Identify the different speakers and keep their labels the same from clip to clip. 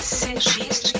Speaker 1: CX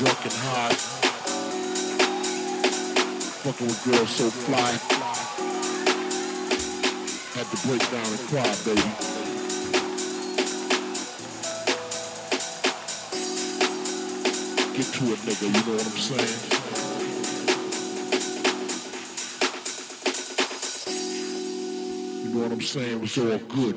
Speaker 2: drunk and hot. Fucking with girls so fly. Had to break down and cry, baby. Get to it, nigga, you know what I'm saying? You know what I'm saying? Was all good.